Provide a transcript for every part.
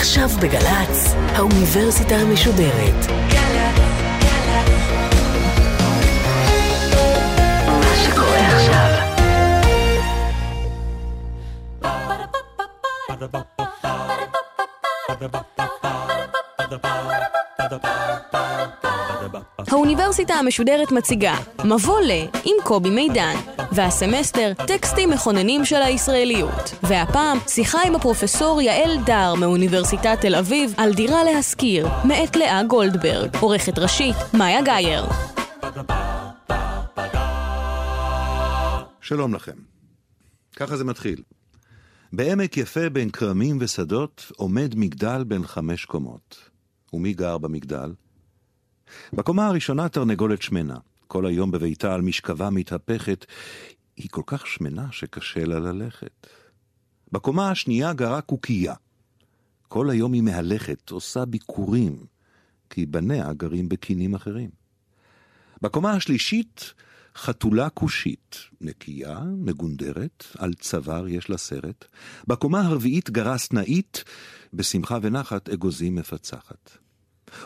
עכשיו בגל"צ, האוניברסיטה המשודרת. האוניברסיטה המשודרת מציגה מבוא ל עם קובי מידן והסמסטר טקסטים מכוננים של הישראליות והפעם שיחה עם הפרופסור יעל דר מאוניברסיטת תל אביב על דירה להשכיר מאת לאה גולדברג עורכת ראשית מאיה גאייר שלום לכם. ככה זה מתחיל. בעמק יפה בין כרמים ושדות עומד מגדל בן חמש קומות. ומי גר במגדל? בקומה הראשונה תרנגולת שמנה. כל היום בביתה על משכבה מתהפכת. היא כל כך שמנה שקשה לה ללכת. בקומה השנייה גרה קוקייה. כל היום היא מהלכת, עושה ביקורים, כי בניה גרים בקינים אחרים. בקומה השלישית חתולה כושית, נקייה, מגונדרת, על צוואר יש לה סרט. בקומה הרביעית גרה סנאית, בשמחה ונחת אגוזים מפצחת.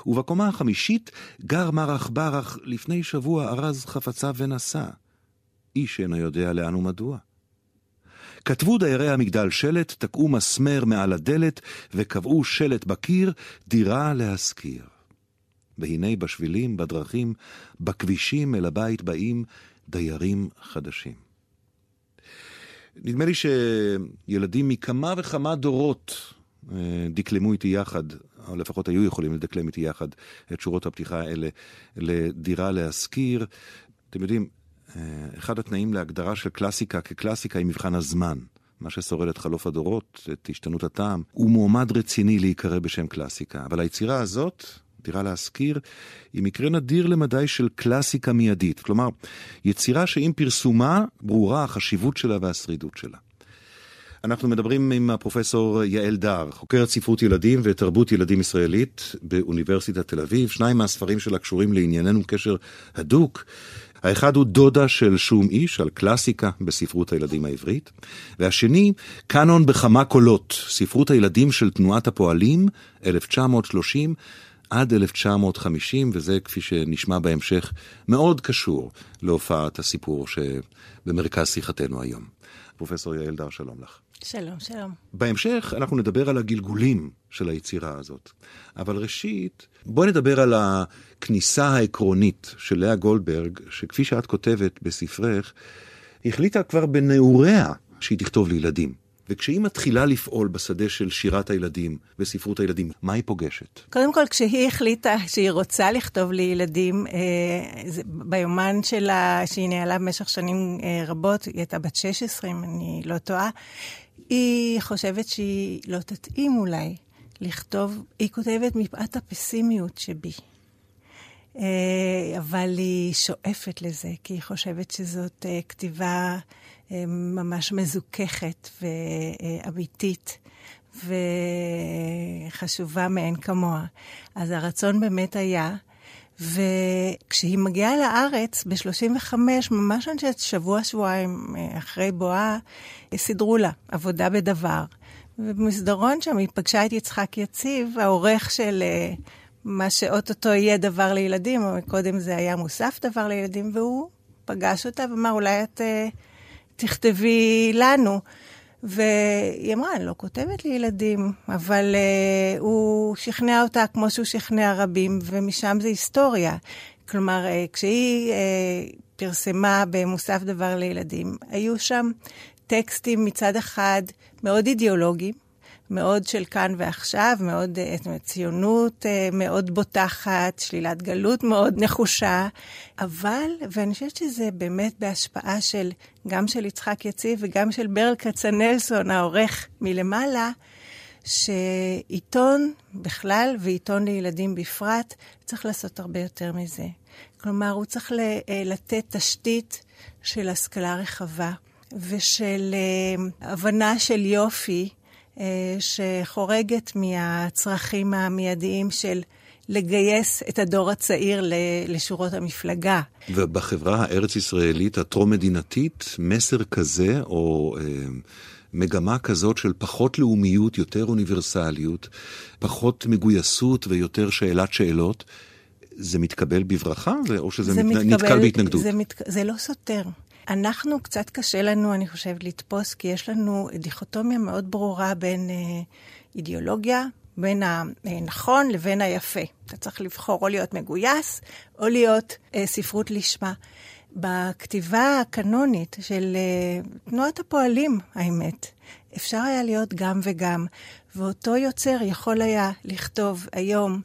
ובקומה החמישית גר מרח ברח, לפני שבוע ארז חפציו ונסע. איש אינו יודע לאן ומדוע. כתבו דיירי המגדל שלט, תקעו מסמר מעל הדלת, וקבעו שלט בקיר, דירה להשכיר. והנה בשבילים, בדרכים, בכבישים אל הבית באים דיירים חדשים. נדמה לי שילדים מכמה וכמה דורות אה, דקלמו איתי יחד, או לפחות היו יכולים לדקלם איתי יחד את שורות הפתיחה האלה לדירה להשכיר. אתם יודעים, אה, אחד התנאים להגדרה של קלאסיקה כקלאסיקה היא מבחן הזמן. מה ששורד את חלוף הדורות, את השתנות הטעם, הוא מועמד רציני להיקרא בשם קלאסיקה. אבל היצירה הזאת, דירה להשכיר, היא מקרה נדיר למדי של קלאסיקה מיידית. כלומר, יצירה שעם פרסומה ברורה החשיבות שלה והשרידות שלה. אנחנו מדברים עם הפרופסור יעל דר, חוקרת ספרות ילדים ותרבות ילדים ישראלית באוניברסיטת תל אביב. שניים מהספרים שלה קשורים לענייננו קשר הדוק. האחד הוא דודה של שום איש, על קלאסיקה בספרות הילדים העברית, והשני, קאנון בכמה קולות, ספרות הילדים של תנועת הפועלים, 1930 עד 1950, וזה, כפי שנשמע בהמשך, מאוד קשור להופעת הסיפור שבמרכז שיחתנו היום. פרופסור יעל דר, שלום לך. שלום, שלום. בהמשך אנחנו נדבר על הגלגולים של היצירה הזאת. אבל ראשית, בואי נדבר על הכניסה העקרונית של לאה גולדברג, שכפי שאת כותבת בספרך, החליטה כבר בנעוריה שהיא תכתוב לילדים. וכשהיא מתחילה לפעול בשדה של שירת הילדים וספרות הילדים, מה היא פוגשת? קודם כל, כשהיא החליטה שהיא רוצה לכתוב לילדים, אה, ביומן שלה, שהיא ניהלה במשך שנים אה, רבות, היא הייתה בת 16, אם אני לא טועה, היא חושבת שהיא לא תתאים אולי לכתוב, היא כותבת מפאת הפסימיות שבי. אה, אבל היא שואפת לזה, כי היא חושבת שזאת אה, כתיבה אה, ממש מזוככת ואמיתית. וחשובה מאין כמוה. אז הרצון באמת היה, וכשהיא מגיעה לארץ ב-35, ממש אני חושבת שבוע-שבועיים אחרי בואה, סידרו לה עבודה בדבר. ובמסדרון שם היא פגשה את יצחק יציב, העורך של מה שאו-טו-טו יהיה דבר לילדים, אבל קודם זה היה מוסף דבר לילדים, והוא פגש אותה ואמר, אולי את uh, תכתבי לנו. והיא אמרה, אני לא כותבת לילדים, אבל uh, הוא שכנע אותה כמו שהוא שכנע רבים, ומשם זה היסטוריה. כלומר, uh, כשהיא uh, פרסמה במוסף דבר לילדים, היו שם טקסטים מצד אחד מאוד אידיאולוגיים, מאוד של כאן ועכשיו, מאוד אה, ציונות אה, מאוד בוטחת, שלילת גלות מאוד נחושה, אבל, ואני חושבת שזה באמת בהשפעה של, גם של יצחק יציב וגם של ברל כצנלסון, העורך מלמעלה, שעיתון בכלל ועיתון לילדים בפרט, צריך לעשות הרבה יותר מזה. כלומר, הוא צריך אה, לתת תשתית של השכלה רחבה ושל הבנה של יופי. אה, שחורגת מהצרכים המיידיים של לגייס את הדור הצעיר לשורות המפלגה. ובחברה הארץ-ישראלית הטרום-מדינתית, מסר כזה, או אה, מגמה כזאת של פחות לאומיות, יותר אוניברסליות, פחות מגויסות ויותר שאלת שאלות, זה מתקבל בברכה, או שזה זה מת... מתקבל, נתקל בהתנגדות? זה, מת, זה לא סותר. אנחנו, קצת קשה לנו, אני חושבת, לתפוס, כי יש לנו דיכוטומיה מאוד ברורה בין אה, אידיאולוגיה, בין הנכון לבין היפה. אתה צריך לבחור או להיות מגויס, או להיות אה, ספרות לשמה. בכתיבה הקנונית של uh, תנועת הפועלים, האמת, אפשר היה להיות גם וגם, ואותו יוצר יכול היה לכתוב היום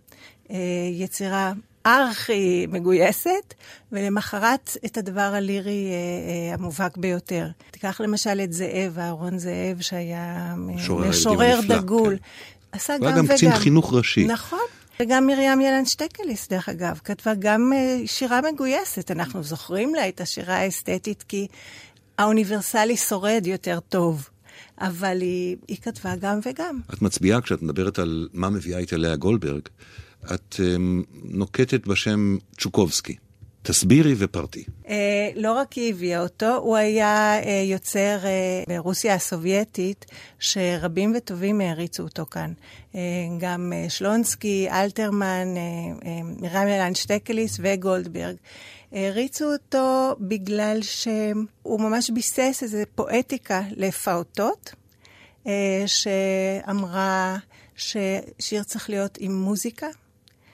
uh, יצירה ארכי מגויסת, ולמחרת את הדבר הלירי uh, uh, המובהק ביותר. תיקח למשל את זאב, אהרון זאב, שהיה משורר דגול. כן. עשה גם וגם. הוא היה גם קצין חינוך ראשי. נכון. וגם מרים ילן שטקליס, דרך אגב, כתבה גם uh, שירה מגויסת. אנחנו זוכרים לה את השירה האסתטית כי האוניברסלי שורד יותר טוב. אבל היא, היא כתבה גם וגם. את מצביעה, כשאת מדברת על מה מביאה איתה לאה גולדברג, את um, נוקטת בשם צ'וקובסקי. תסבירי ופרטי. Uh, לא רק היא הביאה אותו, הוא היה uh, יוצר uh, ברוסיה הסובייטית, שרבים וטובים העריצו אותו כאן. גם שלונסקי, אלתרמן, מרים ילן שטקליס וגולדברג. העריצו אותו בגלל שהוא ממש ביסס איזו פואטיקה לפעוטות, שאמרה ששיר צריך להיות עם מוזיקה.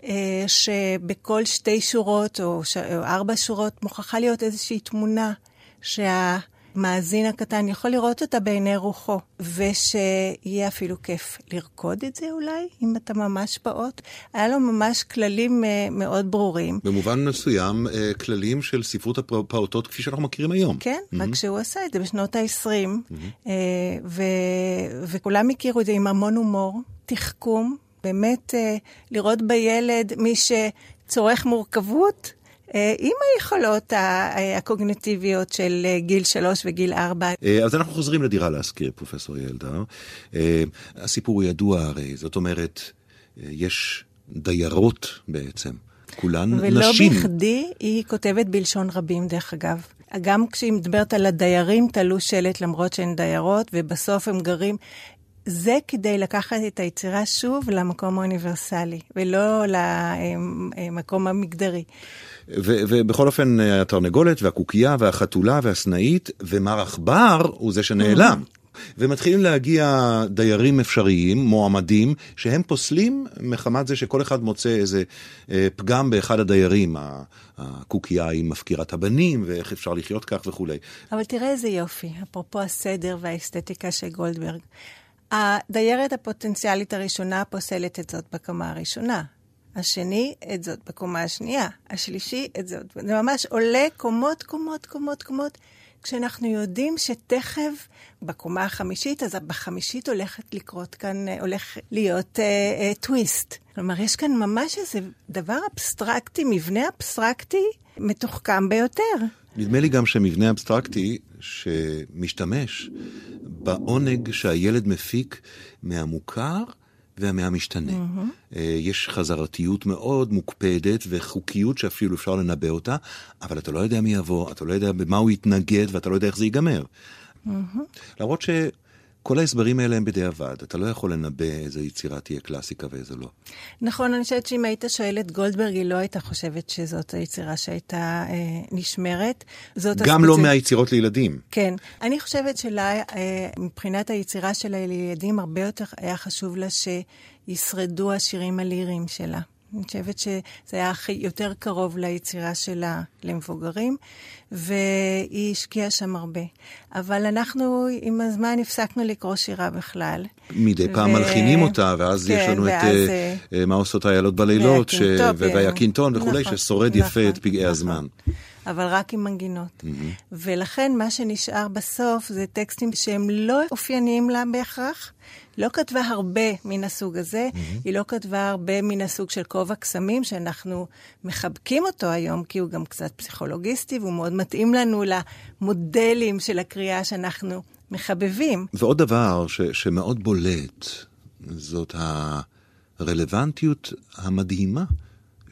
אה, שבכל שתי שורות או, ש... או ארבע שורות מוכרחה להיות איזושהי תמונה שהמאזין הקטן יכול לראות אותה בעיני רוחו, ושיהיה אפילו כיף לרקוד את זה אולי, אם אתה ממש פעוט. היה לו ממש כללים אה, מאוד ברורים. במובן מסוים, אה, כללים של ספרות הפעוטות כפי שאנחנו מכירים היום. כן, mm-hmm. רק שהוא עשה את זה בשנות ה-20, mm-hmm. ו... וכולם הכירו את זה עם המון הומור, תחכום. באמת אה, לראות בילד מי שצורך מורכבות, אה, עם היכולות אה, הקוגנטיביות של גיל שלוש וגיל ארבע. אז אנחנו חוזרים לדירה להזכיר, פרופסור ילדר. הסיפור ידוע הרי, זאת אומרת, יש דיירות בעצם. כולן ולא נשים. ולא בכדי היא כותבת בלשון רבים, דרך אגב. גם כשהיא מדברת על הדיירים, תלו שלט למרות שהן דיירות, ובסוף הם גרים. זה כדי לקחת את היצירה שוב למקום האוניברסלי, ולא למקום המגדרי. ובכל אופן, התרנגולת והקוקייה והחתולה והסנאית ומר עכבר הוא זה שנעלם. ומתחילים להגיע דיירים אפשריים, מועמדים, שהם פוסלים מחמת זה שכל אחד מוצא איזה אה, פגם באחד הדיירים. הקוקייה היא מפקירת הבנים, ואיך אפשר לחיות כך וכולי. אבל תראה איזה יופי, אפרופו הסדר והאסתטיקה של גולדברג. הדיירת הפוטנציאלית הראשונה פוסלת את זאת בקומה הראשונה. השני, את זאת בקומה השנייה. השלישי, את זאת. זה ממש עולה קומות, קומות, קומות, קומות, כשאנחנו יודעים שתכף בקומה החמישית, אז בחמישית הולכת לקרות כאן, הולך להיות אה, אה, טוויסט. כלומר, יש כאן ממש איזה דבר אבסטרקטי, מבנה אבסטרקטי מתוחכם ביותר. נדמה לי גם שמבנה אבסטרקטי שמשתמש בעונג שהילד מפיק מהמוכר ומהמשתנה. Mm-hmm. יש חזרתיות מאוד מוקפדת וחוקיות שאפילו אפשר לנבא אותה, אבל אתה לא יודע מי יבוא, אתה לא יודע במה הוא יתנגד ואתה לא יודע איך זה ייגמר. Mm-hmm. למרות ש... כל ההסברים האלה הם בדיעבד, אתה לא יכול לנבא איזה יצירה תהיה קלאסיקה ואיזה לא. נכון, אני חושבת שאם היית שואל את גולדברג, היא לא הייתה חושבת שזאת היצירה שהייתה אה, נשמרת. זאת גם הספציפ... לא מהיצירות לילדים. כן. אני חושבת שלה, אה, מבחינת היצירה שלה לילדים, הרבה יותר היה חשוב לה שישרדו השירים הליריים שלה. אני חושבת שזה היה הכי יותר קרוב ליצירה שלה למבוגרים, והיא השקיעה שם הרבה. אבל אנחנו עם הזמן הפסקנו לקרוא שירה בכלל. מדי פעם ו... מלחינים אותה, ואז כן, יש לנו ואז... את uh, מה עושות האיילות בלילות, ש... והקינטון וכולי, נכון, ששורד נכון, יפה את פגעי נכון. הזמן. אבל רק עם מנגינות. Mm-hmm. ולכן מה שנשאר בסוף זה טקסטים שהם לא אופייניים לה בהכרח. לא כתבה הרבה מן הסוג הזה, mm-hmm. היא לא כתבה הרבה מן הסוג של כובע קסמים, שאנחנו מחבקים אותו היום, כי הוא גם קצת פסיכולוגיסטי, והוא מאוד מתאים לנו למודלים של הקריאה שאנחנו מחבבים. ועוד דבר ש- שמאוד בולט, זאת הרלוונטיות המדהימה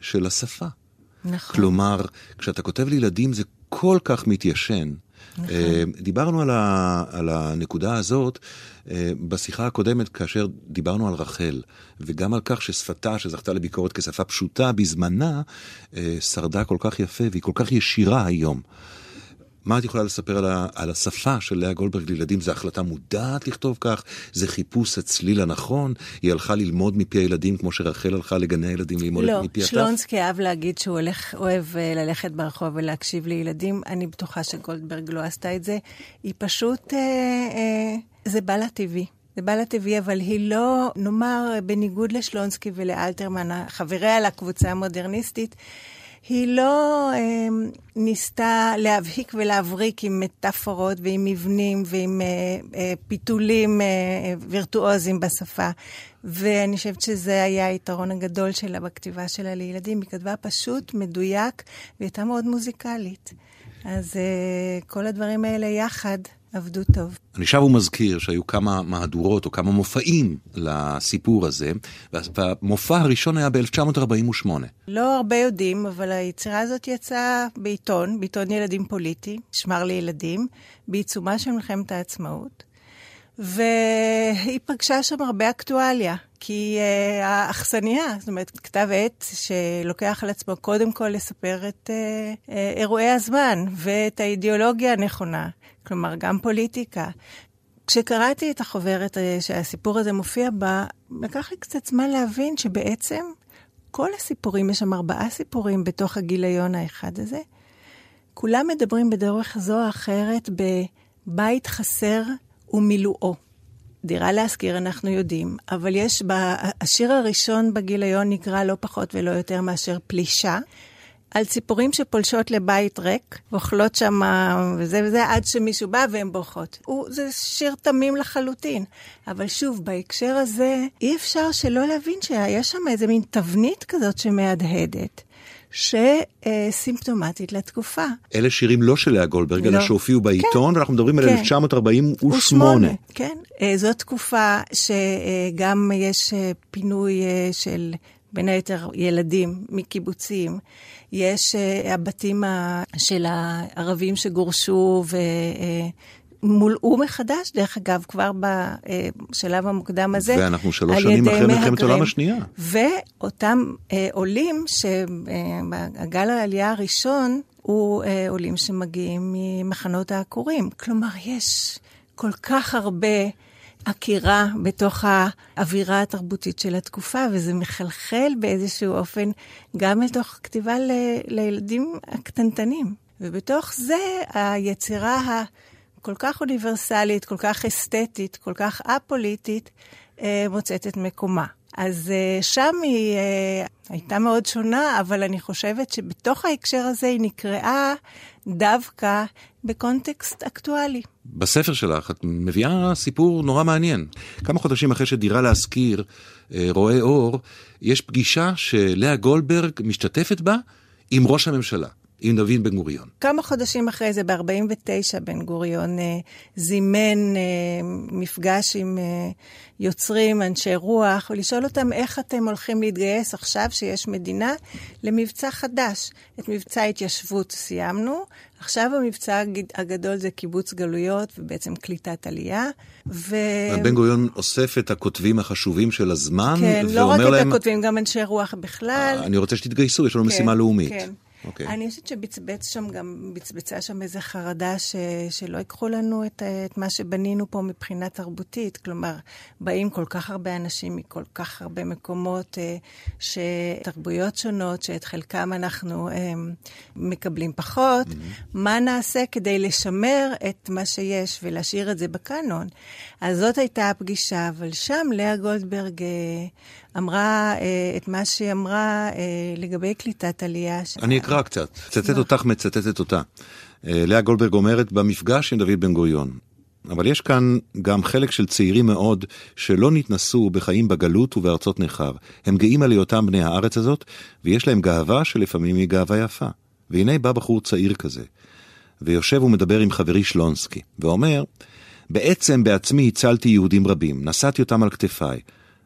של השפה. נכון. כלומר, כשאתה כותב לילדים זה כל כך מתיישן, נכון. דיברנו על, ה, על הנקודה הזאת בשיחה הקודמת, כאשר דיברנו על רחל, וגם על כך ששפתה, שזכתה לביקורת כשפה פשוטה בזמנה, שרדה כל כך יפה והיא כל כך ישירה היום. מה את יכולה לספר על, ה, על השפה של לאה גולדברג לילדים? זו החלטה מודעת לכתוב כך? זה חיפוש הצליל הנכון? היא הלכה ללמוד מפי הילדים כמו שרחל הלכה לגני הילדים ללמוד לא, מפי הטף? לא, שלונסקי אהב להגיד שהוא הולך, אוהב אה, ללכת ברחוב ולהקשיב לילדים. אני בטוחה שגולדברג לא עשתה את זה. היא פשוט, אה, אה, זה בא לה טבעי. זה בא לה טבעי, אבל היא לא, נאמר, בניגוד לשלונסקי ולאלתרמן, חבריה לקבוצה המודרניסטית, היא לא אה, ניסתה להבהיק ולהבריק עם מטאפורות ועם מבנים ועם אה, אה, פיתולים אה, וירטואוזיים בשפה. ואני חושבת שזה היה היתרון הגדול שלה בכתיבה שלה לילדים. היא כתבה פשוט, מדויק, והיא הייתה מאוד מוזיקלית. אז אה, כל הדברים האלה יחד עבדו טוב. אני שב ומזכיר שהיו כמה מהדורות או כמה מופעים לסיפור הזה, והמופע הראשון היה ב-1948. לא הרבה יודעים, אבל היצירה הזאת יצאה בעיתון, בעיתון ילדים פוליטי, שמר לילדים, בעיצומה של מלחמת העצמאות. והיא פגשה שם הרבה אקטואליה, כי uh, האכסניה, זאת אומרת, כתב עת שלוקח על עצמו קודם כל לספר את uh, uh, אירועי הזמן ואת האידיאולוגיה הנכונה. כלומר, גם פוליטיקה. כשקראתי את החוברת אה, שהסיפור הזה מופיע בה, לקח לי קצת זמן להבין שבעצם כל הסיפורים, יש שם ארבעה סיפורים בתוך הגיליון האחד הזה, כולם מדברים בדרך זו או אחרת בבית חסר ומילואו. דירה להשכיר אנחנו יודעים, אבל יש, השיר הראשון בגיליון נקרא לא פחות ולא יותר מאשר פלישה, על ציפורים שפולשות לבית ריק, ואוכלות שם וזה וזה, עד שמישהו בא והן בורחות. זה שיר תמים לחלוטין. אבל שוב, בהקשר הזה, אי אפשר שלא להבין שיש שם איזה מין תבנית כזאת שמהדהדת. שסימפטומטית לתקופה. אלה שירים לא של לאה גולדברג, אלא לא. שהופיעו בעיתון, כן, ואנחנו מדברים כן. על 1948. כן, אה, זו תקופה שגם יש אה, פינוי אה, של בין היתר ילדים מקיבוצים. יש הבתים של הערבים שגורשו ומולאו מחדש, דרך אגב, כבר בשלב המוקדם הזה, ואנחנו שלוש שנים אחרי מלחמת העולם השנייה. ואותם uh, עולים, שהגל uh, העלייה הראשון, הוא uh, עולים שמגיעים ממחנות העקורים. כלומר, יש כל כך הרבה עקירה בתוך האווירה התרבותית של התקופה, וזה מחלחל באיזשהו אופן גם אל תוך כתיבה ל, לילדים הקטנטנים. ובתוך זה היצירה הכל כך אוניברסלית, כל כך אסתטית, כל כך א-פוליטית, אה, מוצאת את מקומה. אז uh, שם היא uh, הייתה מאוד שונה, אבל אני חושבת שבתוך ההקשר הזה היא נקראה דווקא בקונטקסט אקטואלי. בספר שלך את מביאה סיפור נורא מעניין. כמה חודשים אחרי שדירה להשכיר רואה אור, יש פגישה שלאה גולדברג משתתפת בה עם ראש הממשלה. עם דוד בן גוריון. כמה חודשים אחרי זה, ב-49, בן גוריון אה, זימן אה, מפגש עם אה, יוצרים, אנשי רוח, ולשאול אותם איך אתם הולכים להתגייס עכשיו שיש מדינה למבצע חדש. את מבצע ההתיישבות סיימנו, עכשיו המבצע הגדול זה קיבוץ גלויות ובעצם קליטת עלייה. ו... בן גוריון אוסף את הכותבים החשובים של הזמן, כן, לא רק להם... את הכותבים, גם אנשי רוח בכלל. אני רוצה שתתגייסו, יש לנו כן, משימה לאומית. כן. Okay. אוקיי. אני חושבת שבצבץ שם גם, בצבצה שם איזו חרדה ש, שלא ייקחו לנו את, את מה שבנינו פה מבחינה תרבותית. כלומר, באים כל כך הרבה אנשים מכל כך הרבה מקומות, אה, שתרבויות שונות, שאת חלקם אנחנו אה, מקבלים פחות. Mm-hmm. מה נעשה כדי לשמר את מה שיש ולהשאיר את זה בקאנון? אז זאת הייתה הפגישה, אבל שם לאה גולדברג אה, אמרה אה, את מה שהיא אמרה אה, לגבי קליטת עלייה. אני אקרא קצת, צטט אותך מצטטת אותה. אה, לאה גולדברג אומרת, במפגש עם דוד בן גוריון, אבל יש כאן גם חלק של צעירים מאוד שלא נתנסו בחיים בגלות ובארצות נכר. הם גאים על היותם בני הארץ הזאת, ויש להם גאווה שלפעמים היא גאווה יפה. והנה בא בחור צעיר כזה, ויושב ומדבר עם חברי שלונסקי, ואומר, בעצם בעצמי הצלתי יהודים רבים, נשאתי אותם על כתפיי.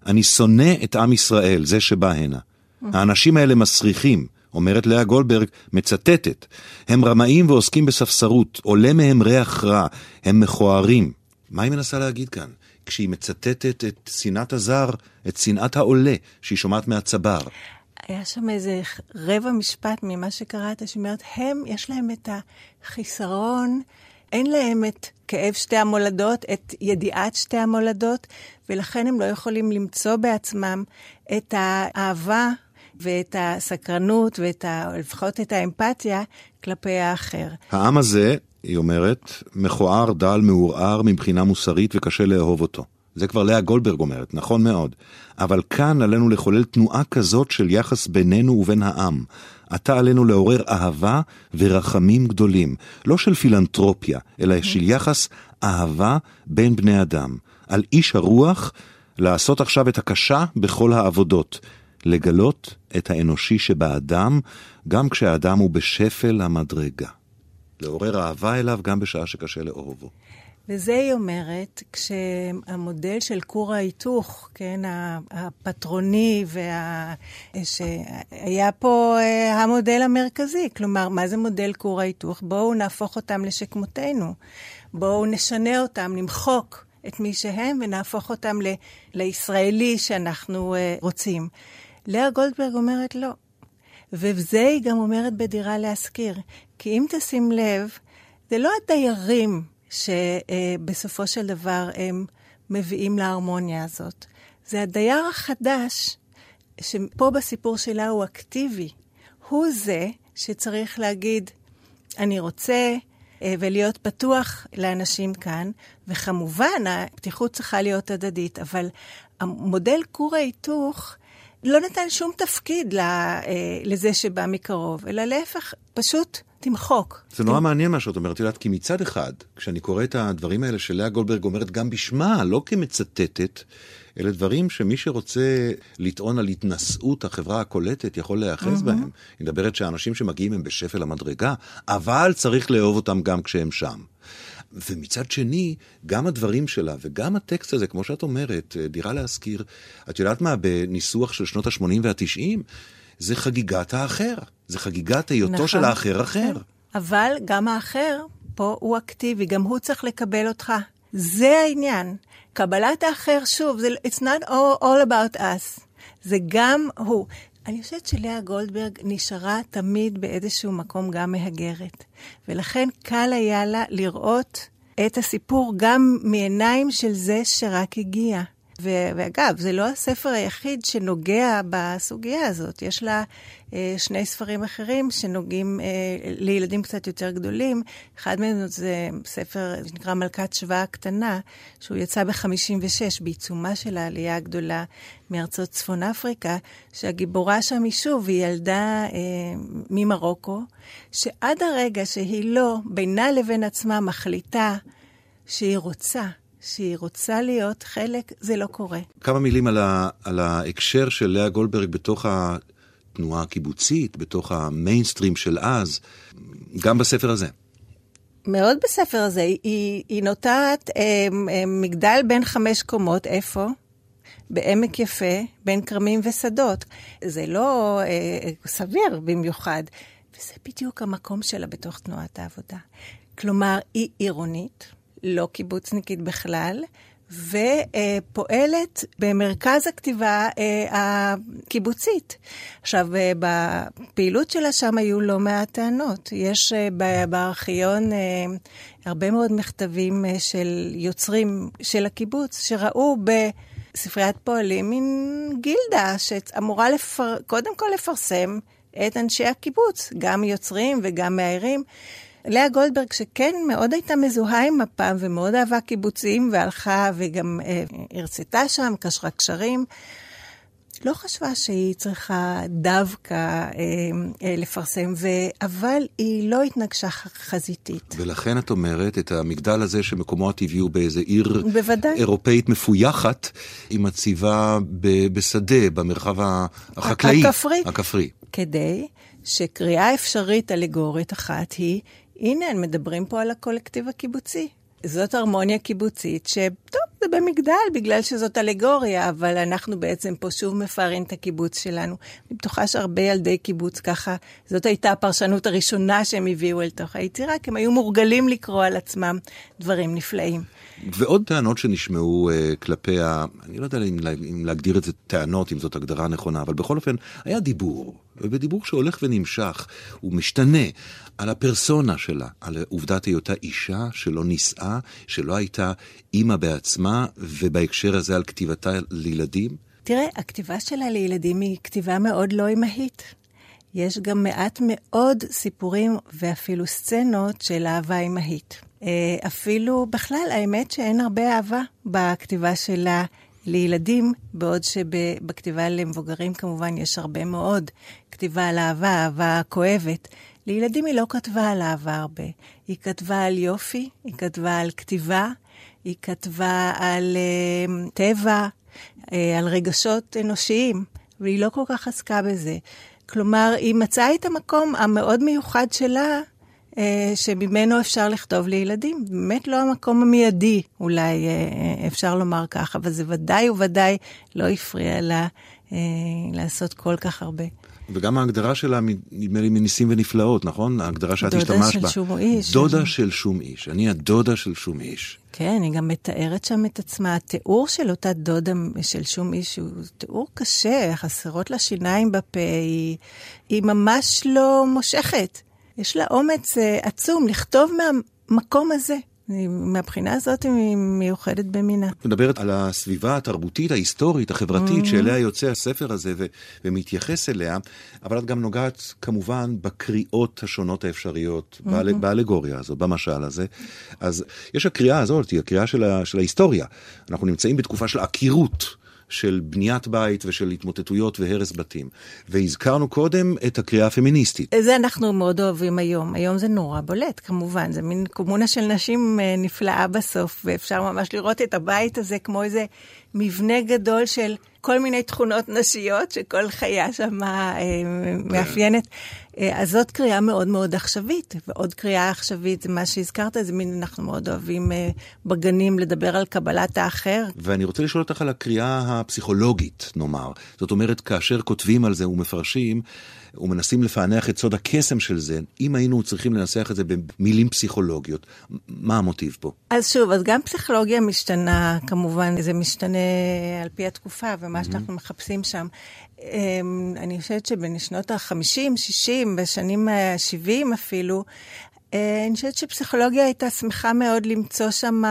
אני שונא את עם ישראל, זה שבא הנה. האנשים האלה מסריחים, אומרת לאה גולדברג, מצטטת, הם רמאים ועוסקים בספסרות, עולה מהם ריח רע, הם מכוערים. מה היא מנסה להגיד כאן? כשהיא מצטטת את שנאת הזר, את שנאת העולה, שהיא שומעת מהצבר. היה שם איזה רבע משפט ממה שקראת, שאומרת, הם, יש להם את החיסרון, אין להם את כאב שתי המולדות, את ידיעת שתי המולדות, ולכן הם לא יכולים למצוא בעצמם את האהבה ואת הסקרנות ואת ה... לפחות את האמפתיה כלפי האחר. העם הזה, היא אומרת, מכוער, דל, מעורער מבחינה מוסרית וקשה לאהוב אותו. זה כבר לאה גולדברג אומרת, נכון מאוד. אבל כאן עלינו לחולל תנועה כזאת של יחס בינינו ובין העם. עתה עלינו לעורר אהבה ורחמים גדולים, לא של פילנטרופיה, אלא של יחס אהבה בין בני אדם. על איש הרוח לעשות עכשיו את הקשה בכל העבודות, לגלות את האנושי שבאדם, גם כשהאדם הוא בשפל המדרגה. לעורר אהבה אליו גם בשעה שקשה לאהובו. וזה היא אומרת, כשהמודל של כור ההיתוך, כן, הפטרוני, וה... שהיה פה אה, המודל המרכזי. כלומר, מה זה מודל כור ההיתוך? בואו נהפוך אותם לשכמותנו. בואו נשנה אותם, נמחוק את מי שהם ונהפוך אותם ל... לישראלי שאנחנו אה, רוצים. לאה גולדברג אומרת לא. וזה היא גם אומרת בדירה להשכיר. כי אם תשים לב, זה לא הדיירים שבסופו של דבר הם מביאים להרמוניה הזאת. זה הדייר החדש, שפה בסיפור שלה הוא אקטיבי. הוא זה שצריך להגיד, אני רוצה, אה, ולהיות פתוח לאנשים כאן, וכמובן, הפתיחות צריכה להיות הדדית, אבל המודל כור ההיתוך לא נתן שום תפקיד אה, לזה שבא מקרוב, אלא להפך, פשוט תמחוק. זה נורא מעניין מה שאת אומרת, יודעת, כי מצד אחד, כשאני קורא את הדברים האלה שלאה גולדברג אומרת גם בשמה, לא כמצטטת, אלה דברים שמי שרוצה לטעון על התנשאות החברה הקולטת יכול להיאחז mm-hmm. בהם. היא מדברת שהאנשים שמגיעים הם בשפל המדרגה, אבל צריך לאהוב אותם גם כשהם שם. ומצד שני, גם הדברים שלה וגם הטקסט הזה, כמו שאת אומרת, דירה להשכיר, את יודעת מה, בניסוח של שנות ה-80 וה-90, זה חגיגת האחר. זה חגיגת היותו נכון, של האחר אחר. אבל גם האחר פה הוא אקטיבי, גם הוא צריך לקבל אותך. זה העניין. קבלת האחר, שוב, זה, it's not all, all about us. זה גם הוא. אני חושבת שלאה גולדברג נשארה תמיד באיזשהו מקום גם מהגרת. ולכן קל היה לה לראות את הסיפור גם מעיניים של זה שרק הגיע. ואגב, זה לא הספר היחיד שנוגע בסוגיה הזאת. יש לה אה, שני ספרים אחרים שנוגעים אה, לילדים קצת יותר גדולים. אחד מהם זה ספר שנקרא מלכת שבא הקטנה, שהוא יצא ב-56, בעיצומה של העלייה הגדולה מארצות צפון אפריקה, שהגיבורה שם היא שוב, היא ילדה אה, ממרוקו, שעד הרגע שהיא לא, בינה לבין עצמה, מחליטה שהיא רוצה שהיא רוצה להיות חלק, זה לא קורה. כמה מילים על, ה, על ההקשר של לאה גולדברג בתוך התנועה הקיבוצית, בתוך המיינסטרים של אז, גם בספר הזה. מאוד בספר הזה. היא, היא נוטעת אה, אה, מגדל בין חמש קומות, איפה? בעמק יפה, בין כרמים ושדות. זה לא אה, סביר במיוחד. וזה בדיוק המקום שלה בתוך תנועת העבודה. כלומר, היא עירונית, לא קיבוצניקית בכלל, ופועלת במרכז הכתיבה אה, הקיבוצית. עכשיו, אה, בפעילות שלה שם היו לא מעט טענות. יש אה, בארכיון הרבה מאוד מכתבים של יוצרים של הקיבוץ, שראו בספריית פועלים מין גילדה שאמורה לפר... קודם כל לפרסם את אנשי הקיבוץ, גם יוצרים וגם מאיירים. לאה גולדברג, שכן מאוד הייתה מזוהה עם מפ"ם ומאוד אהבה קיבוצים, והלכה וגם אה, הרצתה שם, קשרה קשרים. לא חשבה שהיא צריכה דווקא אה, אה, לפרסם, ו... אבל היא לא התנגשה חזיתית. ולכן את אומרת, את המגדל הזה שמקומו הטבעי הוא באיזה עיר בוודאי. אירופאית מפויחת, היא מציבה ב... בשדה, במרחב החקלאי. הכפרי. הכפרי. כדי שקריאה אפשרית אלגורית אחת היא הנה, הם מדברים פה על הקולקטיב הקיבוצי. זאת הרמוניה קיבוצית, שטוב, זה במגדל, בגלל שזאת אלגוריה, אבל אנחנו בעצם פה שוב מפארים את הקיבוץ שלנו. אני בטוחה שהרבה ילדי קיבוץ ככה, זאת הייתה הפרשנות הראשונה שהם הביאו אל תוך היצירה, כי הם היו מורגלים לקרוא על עצמם דברים נפלאים. ועוד טענות שנשמעו uh, כלפי ה... אני לא יודע אם, אם להגדיר את זה טענות, אם זאת הגדרה נכונה, אבל בכל אופן, היה דיבור, ובדיבור שהולך ונמשך, הוא משתנה, על הפרסונה שלה, על עובדת היותה אישה שלא נישאה, שלא הייתה אימא בעצמה, ובהקשר הזה על כתיבתה לילדים. תראה, הכתיבה שלה לילדים היא כתיבה מאוד לא אמהית. יש גם מעט מאוד סיפורים ואפילו סצנות של אהבה אמהית. אה, אפילו בכלל, האמת שאין הרבה אהבה בכתיבה שלה לילדים, בעוד שבכתיבה למבוגרים כמובן יש הרבה מאוד כתיבה על אהבה, אהבה כואבת. לילדים היא לא כתבה על אהבה הרבה. היא כתבה על יופי, היא כתבה על כתיבה, היא כתבה על uh, טבע, uh, על רגשות אנושיים, והיא לא כל כך עסקה בזה. כלומר, היא מצאה את המקום המאוד מיוחד שלה שממנו אפשר לכתוב לילדים. באמת לא המקום המיידי, אולי אה, אפשר לומר כך, אבל זה ודאי וודאי לא הפריע לה אה, לעשות כל כך הרבה. וגם ההגדרה שלה, נדמה לי, מניסים ונפלאות, נכון? ההגדרה שאת השתמשת בה. דודה של שום איש. דודה של שום איש. אני הדודה של שום איש. כן, היא גם מתארת שם את עצמה. התיאור של אותה דודה של שום איש הוא תיאור קשה, חסרות לה שיניים בפה, היא, היא ממש לא מושכת. יש לה אומץ אה, עצום לכתוב מהמקום הזה. מהבחינה הזאת היא מיוחדת במינה. מדברת על הסביבה התרבותית, ההיסטורית, החברתית, mm-hmm. שאליה יוצא הספר הזה ו- ומתייחס אליה, אבל את גם נוגעת כמובן בקריאות השונות האפשריות, mm-hmm. באל- באלגוריה הזו, במשל הזה. אז יש הקריאה הזאת, היא הקריאה של, ה- של ההיסטוריה. אנחנו נמצאים בתקופה של עקירות. של בניית בית ושל התמוטטויות והרס בתים. והזכרנו קודם את הקריאה הפמיניסטית. זה אנחנו מאוד אוהבים היום. היום זה נורא בולט, כמובן. זה מין קומונה של נשים אה, נפלאה בסוף, ואפשר ממש לראות את הבית הזה כמו איזה מבנה גדול של כל מיני תכונות נשיות שכל חיה שם אה, מאפיינת. אה, אז זאת קריאה מאוד מאוד עכשווית, ועוד קריאה עכשווית, מה שהזכרת, זה מין, אנחנו מאוד אוהבים אה, בגנים לדבר על קבלת האחר. ואני רוצה לשאול אותך על הקריאה הפסיכולוגית, נאמר. זאת אומרת, כאשר כותבים על זה ומפרשים, ומנסים לפענח את סוד הקסם של זה, אם היינו צריכים לנסח את זה במילים פסיכולוגיות, מה המוטיב פה? אז שוב, אז גם פסיכולוגיה משתנה, כמובן, זה משתנה על פי התקופה ומה mm-hmm. שאנחנו מחפשים שם. אמ, אני חושבת שבשנות ה-50, 60, בשנים ה-70 אפילו, אה, אני חושבת שפסיכולוגיה הייתה שמחה מאוד למצוא שם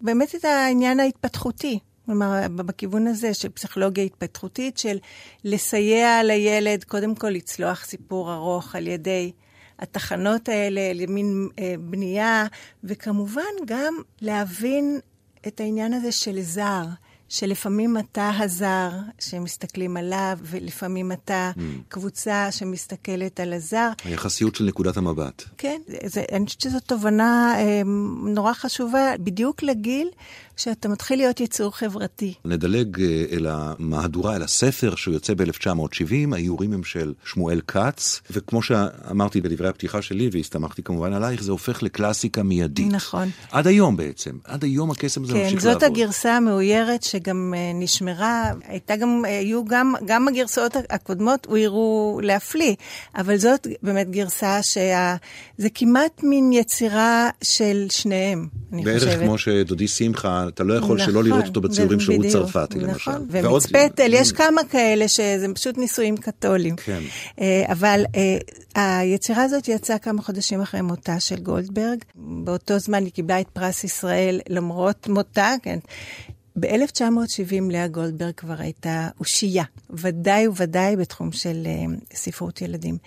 באמת את העניין ההתפתחותי. כלומר, בכיוון הזה של פסיכולוגיה התפתחותית, של לסייע לילד, קודם כל לצלוח סיפור ארוך על ידי התחנות האלה, למין אה, בנייה, וכמובן גם להבין את העניין הזה של זר. שלפעמים אתה הזר שמסתכלים עליו, ולפעמים אתה mm. קבוצה שמסתכלת על הזר. היחסיות של נקודת המבט. כן, זה, אני חושבת שזו תובנה אה, נורא חשובה, בדיוק לגיל שאתה מתחיל להיות יצור חברתי. נדלג אה, אל המהדורה, אל הספר שיוצא ב-1970, האיורים הם של שמואל כץ, וכמו שאמרתי בדברי הפתיחה שלי, והסתמכתי כמובן עלייך, זה הופך לקלאסיקה מיידית. נכון. עד היום בעצם, עד היום הקסם הזה כן, ממשיך לעבוד. כן, זאת הגרסה המאוירת שגם uh, נשמרה, הייתה גם, אה, היו גם, גם הגרסאות הקודמות הוירו להפליא, אבל זאת באמת גרסה שזה כמעט מין יצירה של שניהם, אני בערך חושבת. בערך כמו שדודי שמחה, אתה לא יכול נכון, שלא לראות אותו בציורים שהוא צרפתי, נכון, למשל. ומצפתל, יש כמה כאלה שזה פשוט נישואים קתולים. כן. אה, אבל אה, היצירה הזאת יצאה כמה חודשים אחרי מותה של גולדברג. באותו זמן היא קיבלה את פרס ישראל למרות מותה, כן. ב-1970 לאה גולדברג כבר הייתה אושייה, ודאי וודאי בתחום של uh, ספרות ילדים.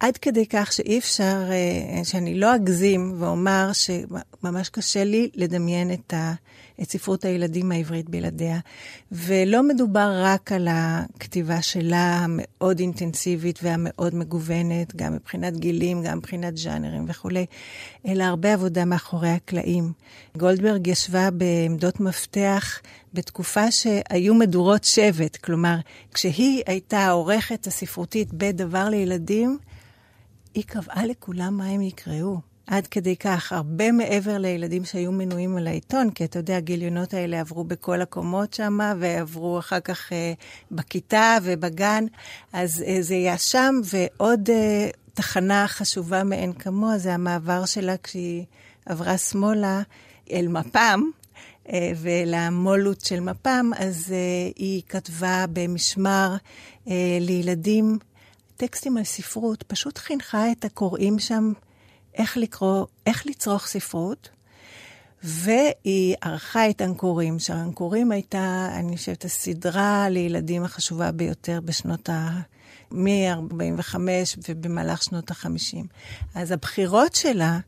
עד כדי כך שאי אפשר, uh, שאני לא אגזים ואומר שממש קשה לי לדמיין את, ה, את ספרות הילדים העברית בלעדיה. ולא מדובר רק על הכתיבה שלה המאוד אינטנסיבית והמאוד מגוונת, גם מבחינת גילים, גם מבחינת ז'אנרים וכולי, אלא הרבה עבודה מאחורי הקלעים. גולדברג ישבה בעמדות מפתח בתקופה שהיו מדורות שבט, כלומר, כשהיא הייתה העורכת הספרותית בדבר לילדים, היא קבעה לכולם מה הם יקראו. עד כדי כך, הרבה מעבר לילדים שהיו מנויים על העיתון, כי אתה יודע, הגיליונות האלה עברו בכל הקומות שם, ועברו אחר כך אה, בכיתה ובגן, אז אה, זה היה שם, ועוד אה, תחנה חשובה מאין כמוה, זה המעבר שלה כשהיא עברה שמאלה אל מפ"ם, אה, ולמולות של מפ"ם, אז אה, היא כתבה במשמר אה, לילדים טקסטים על ספרות, פשוט חינכה את הקוראים שם איך לקרוא, איך לצרוך ספרות, והיא ערכה את אנקורים. שהאנקורים הייתה, אני חושבת, הסדרה לילדים החשובה ביותר בשנות ה... מ-45 ובמהלך שנות ה-50. אז הבחירות שלה,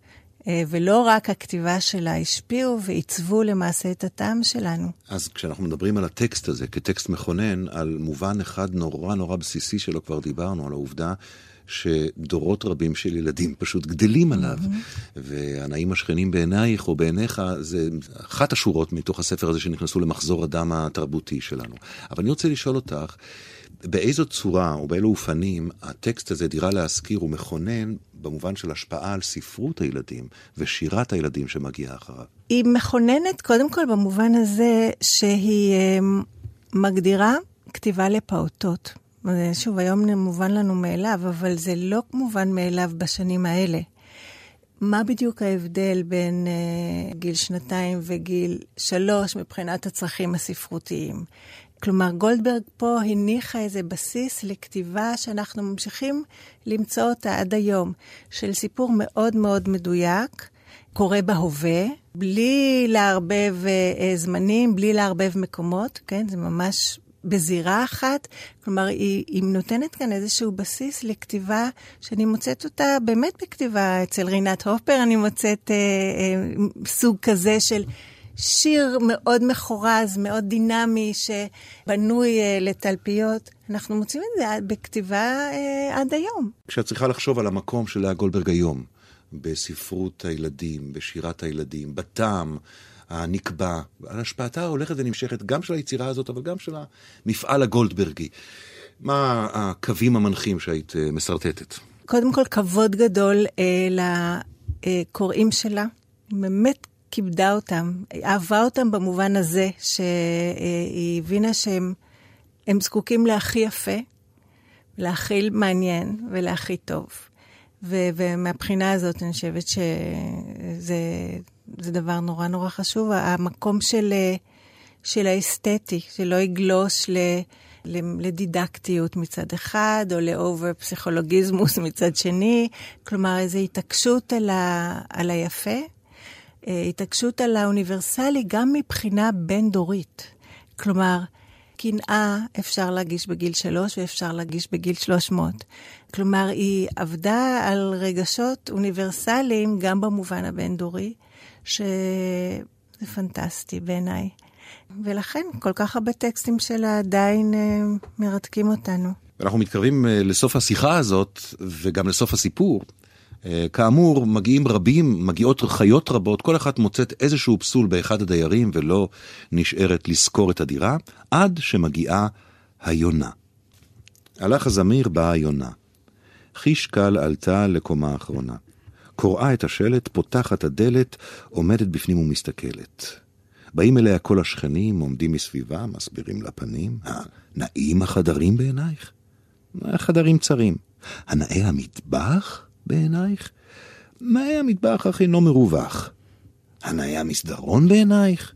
ולא רק הכתיבה שלה, השפיעו ועיצבו למעשה את הטעם שלנו. אז כשאנחנו מדברים על הטקסט הזה כטקסט מכונן, על מובן אחד נורא נורא בסיסי שלו כבר דיברנו, על העובדה שדורות רבים של ילדים פשוט גדלים עליו. Mm-hmm. והנאים השכנים בעינייך או בעיניך, זה אחת השורות מתוך הספר הזה שנכנסו למחזור הדם התרבותי שלנו. אבל אני רוצה לשאול אותך, באיזו צורה או באילו אופנים הטקסט הזה, דירה להשכיר, הוא מכונן במובן של השפעה על ספרות הילדים ושירת הילדים שמגיעה אחריו? היא מכוננת קודם כל במובן הזה שהיא אה, מגדירה כתיבה לפעוטות. שוב, היום מובן לנו מאליו, אבל זה לא מובן מאליו בשנים האלה. מה בדיוק ההבדל בין uh, גיל שנתיים וגיל שלוש מבחינת הצרכים הספרותיים? כלומר, גולדברג פה הניחה איזה בסיס לכתיבה שאנחנו ממשיכים למצוא אותה עד היום, של סיפור מאוד מאוד מדויק, קורה בהווה, בלי לערבב uh, זמנים, בלי לערבב מקומות, כן? זה ממש בזירה אחת. כלומר, היא, היא נותנת כאן איזשהו בסיס לכתיבה שאני מוצאת אותה באמת בכתיבה. אצל רינת הופר אני מוצאת אה, אה, סוג כזה של... שיר מאוד מחורז, מאוד דינמי, שבנוי אה, לתלפיות. אנחנו מוצאים את זה בכתיבה אה, עד היום. כשאת צריכה לחשוב על המקום של לאה גולדברג היום, בספרות הילדים, בשירת הילדים, בטעם, הנקבע, על השפעתה ההולכת ונמשכת גם של היצירה הזאת, אבל גם של המפעל הגולדברגי. מה הקווים המנחים שהיית אה, משרטטת? קודם כל, כבוד גדול אה, לקוראים שלה. באמת כיבדה אותם, אהבה אותם במובן הזה שהיא הבינה שהם זקוקים להכי יפה, להכי מעניין ולהכי טוב. ו- ומהבחינה הזאת אני חושבת שזה זה דבר נורא נורא חשוב, המקום של, של האסתטי, שלא יגלוש ל... לדידקטיות מצד אחד, או לאובר פסיכולוגיזמוס מצד שני, כלומר איזו התעקשות על, ה, על היפה, התעקשות על האוניברסלי גם מבחינה בין-דורית. כלומר, קנאה אפשר להגיש בגיל שלוש ואפשר להגיש בגיל שלוש מאות. כלומר, היא עבדה על רגשות אוניברסליים גם במובן הבין-דורי, שזה פנטסטי בעיניי. ולכן כל כך הרבה טקסטים שלה עדיין אה, מרתקים אותנו. אנחנו מתקרבים אה, לסוף השיחה הזאת, וגם לסוף הסיפור. אה, כאמור, מגיעים רבים, מגיעות חיות רבות, כל אחת מוצאת איזשהו פסול באחד הדיירים ולא נשארת לשכור את הדירה, עד שמגיעה היונה. הלך הזמיר, באה היונה. חיש קל עלתה לקומה האחרונה. קוראה את השלט, פותחת הדלת, עומדת בפנים ומסתכלת. באים אליה כל השכנים, עומדים מסביבה, מסבירים לה פנים. נאים החדרים בעינייך? החדרים צרים. הנאה המטבח בעינייך? נאה המטבח אך אינו מרווח. הנאה המסדרון בעינייך?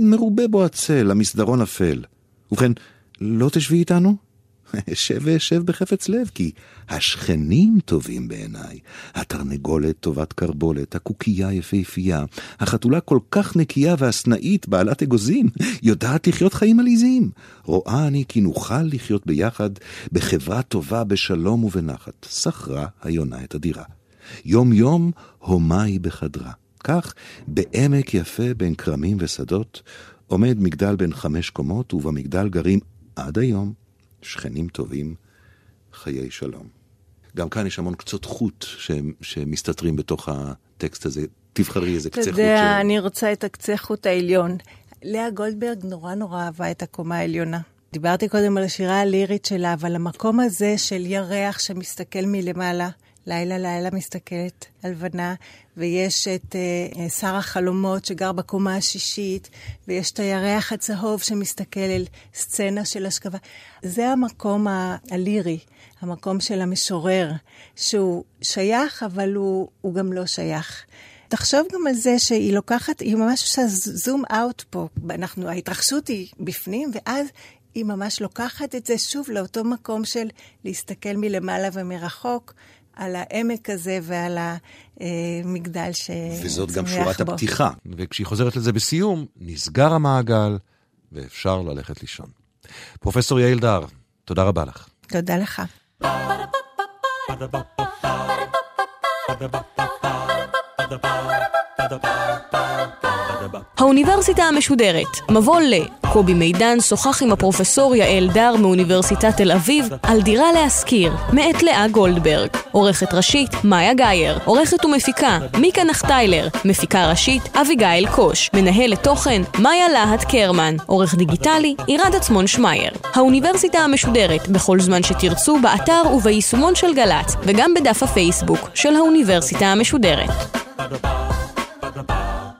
מרובה בו הצל, המסדרון אפל. ובכן, לא תשבי איתנו? אשב ואשב בחפץ לב, כי השכנים טובים בעיניי. התרנגולת טובת קרבולת, הקוקייה יפהפייה, החתולה כל כך נקייה והסנאית, בעלת אגוזים, יודעת לחיות חיים עליזים. רואה אני כי נוכל לחיות ביחד, בחברה טובה, בשלום ובנחת. שכרה היונה את הדירה. יום יום הומה היא בחדרה. כך, בעמק יפה בין כרמים ושדות, עומד מגדל בן חמש קומות, ובמגדל גרים עד היום שכנים טובים, חיי שלום. גם כאן יש המון קצות חוט שמסתתרים בתוך הטקסט הזה. תבחרי איזה קצה חוט. אתה יודע, אני רוצה את הקצה חוט העליון. לאה גולדברג נורא נורא אהבה את הקומה העליונה. דיברתי קודם על השירה הלירית שלה, אבל המקום הזה של ירח שמסתכל מלמעלה לילה לילה מסתכלת הלבנה, ויש את uh, שר החלומות שגר בקומה השישית, ויש את הירח הצהוב שמסתכל אל סצנה של השכבה. זה המקום הלירי, המקום של המשורר, שהוא שייך, אבל הוא, הוא גם לא שייך. תחשוב גם על זה שהיא לוקחת, היא ממש עושה זום אאוט פה. אנחנו, ההתרחשות היא בפנים, ואז היא ממש לוקחת את זה שוב לאותו מקום של להסתכל מלמעלה ומרחוק על העמק הזה ועל המגדל שצומח בו. וזאת גם שורת הפתיחה. וכשהיא חוזרת לזה בסיום, נסגר המעגל ואפשר ללכת לישון. פרופסור יעל דר, תודה רבה לך. תודה לך. האוניברסיטה המשודרת, מבוא ל... קובי מידן שוחח עם הפרופסור יעל דר מאוניברסיטת תל אביב על דירה להשכיר, מאת לאה גולדברג. עורכת ראשית, מאיה גאייר. עורכת ומפיקה, מיקה נחטיילר. מפיקה ראשית, אביגיל קוש. מנהלת תוכן, מאיה להט קרמן. עורך דיגיטלי, עירד עצמון שמייר. האוניברסיטה המשודרת, בכל זמן שתרצו, באתר וביישומון של גל"צ, וגם בדף הפייסבוק של האוניברסיטה המשודרת. blah, blah.